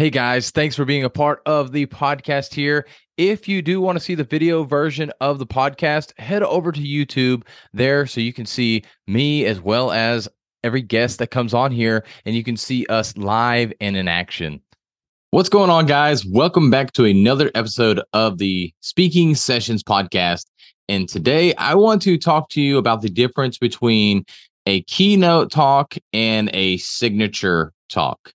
Hey guys, thanks for being a part of the podcast here. If you do want to see the video version of the podcast, head over to YouTube there so you can see me as well as every guest that comes on here and you can see us live and in action. What's going on, guys? Welcome back to another episode of the Speaking Sessions podcast. And today I want to talk to you about the difference between a keynote talk and a signature talk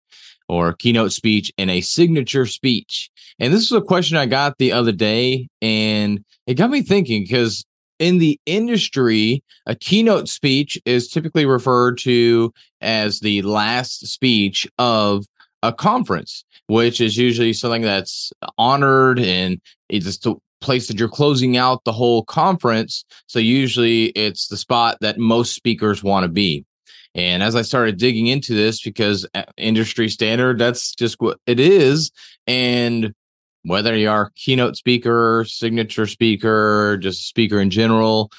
or keynote speech and a signature speech. And this is a question I got the other day, and it got me thinking because in the industry, a keynote speech is typically referred to as the last speech of a conference, which is usually something that's honored and it's the place that you're closing out the whole conference. So usually it's the spot that most speakers want to be. And as I started digging into this, because uh, industry standard, that's just what it is. And whether you are keynote speaker, signature speaker, just speaker in general,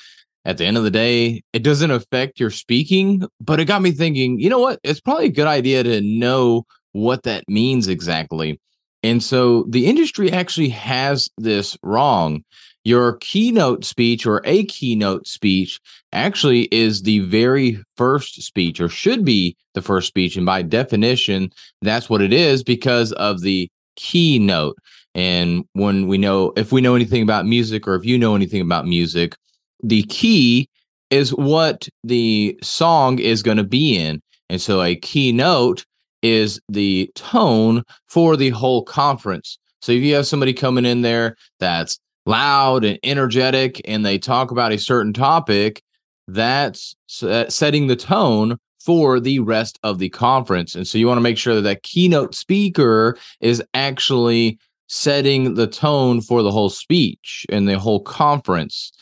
at the end of the day, it doesn't affect your speaking. But it got me thinking, you know what? It's probably a good idea to know what that means exactly. And so the industry actually has this wrong your keynote speech or a keynote speech actually is the very first speech or should be the first speech. And by definition, that's what it is because of the keynote. And when we know, if we know anything about music or if you know anything about music, the key is what the song is going to be in. And so a keynote is the tone for the whole conference. So if you have somebody coming in there that's loud and energetic and they talk about a certain topic, that's uh, setting the tone for the rest of the conference. And so you want to make sure that that keynote speaker is actually setting the tone for the whole speech and the whole conference.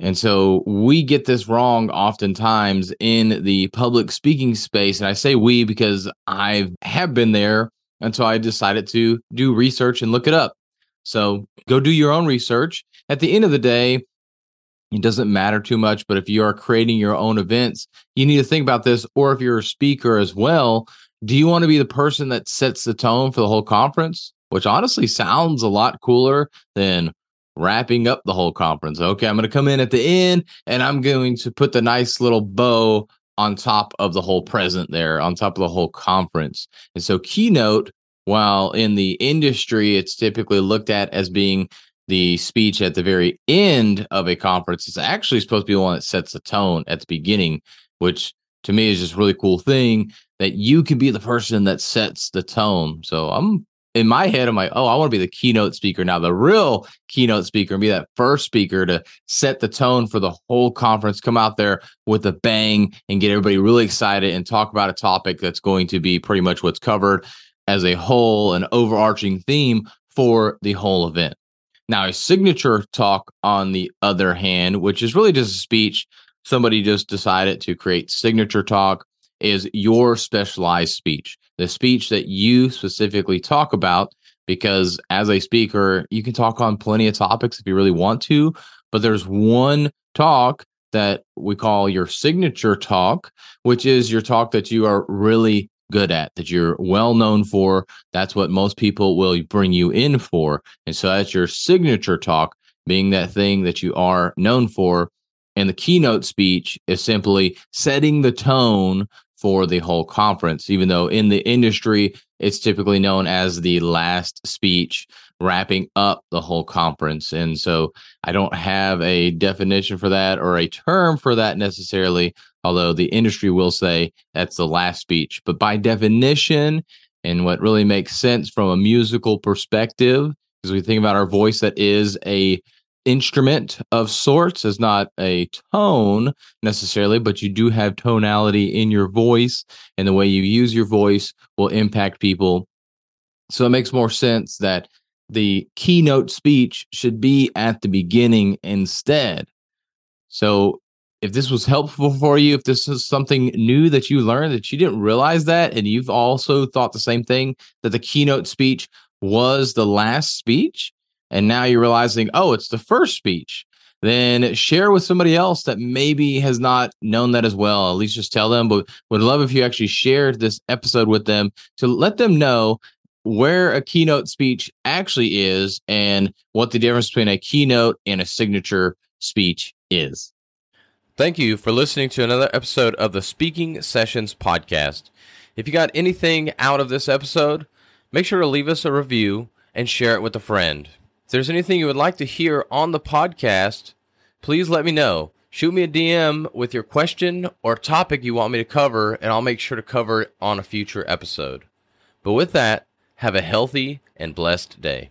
And so we get this wrong oftentimes in the public speaking space. And I say we because I have been there until I decided to do research and look it up. So go do your own research. At the end of the day, it doesn't matter too much, but if you are creating your own events, you need to think about this. Or if you're a speaker as well, do you want to be the person that sets the tone for the whole conference? Which honestly sounds a lot cooler than wrapping up the whole conference. Okay, I'm going to come in at the end and I'm going to put the nice little bow on top of the whole present there, on top of the whole conference. And so, keynote while in the industry, it's typically looked at as being the speech at the very end of a conference. It's actually supposed to be the one that sets the tone at the beginning, which to me is just really cool thing that you can be the person that sets the tone. So I'm in my head, I'm like, oh, I want to be the keynote speaker now, the real keynote speaker, and be that first speaker to set the tone for the whole conference. Come out there with a bang and get everybody really excited and talk about a topic that's going to be pretty much what's covered as a whole, an overarching theme for the whole event. Now, a signature talk, on the other hand, which is really just a speech, somebody just decided to create signature talk, is your specialized speech, the speech that you specifically talk about. Because as a speaker, you can talk on plenty of topics if you really want to, but there's one talk that we call your signature talk, which is your talk that you are really good at, that you're well known for. That's what most people will bring you in for. And so that's your signature talk, being that thing that you are known for. And the keynote speech is simply setting the tone for the whole conference, even though in the industry, it's typically known as the last speech, wrapping up the whole conference. And so I don't have a definition for that or a term for that necessarily, although the industry will say that's the last speech. But by definition, and what really makes sense from a musical perspective, because we think about our voice that is a instrument of sorts is not a tone necessarily but you do have tonality in your voice and the way you use your voice will impact people so it makes more sense that the keynote speech should be at the beginning instead so if this was helpful for you, if this is something new that you learned that you didn't realize that, and you've also thought the same thing that the keynote speech was the last speech, and now you're realizing, oh, it's the first speech, then share with somebody else that maybe has not known that as well. At least just tell them, but would love if you actually shared this episode with them to let them know where a keynote speech actually is and what the difference between a keynote and a signature speech is. Thank you for listening to another episode of the Speaking Sessions podcast. If you got anything out of this episode, make sure to leave us a review and share it with a friend. If there's anything you would like to hear on the podcast, please let me know. Shoot me a DM with your question or topic you want me to cover, and I'll make sure to cover it on a future episode. But with that, have a healthy and blessed day.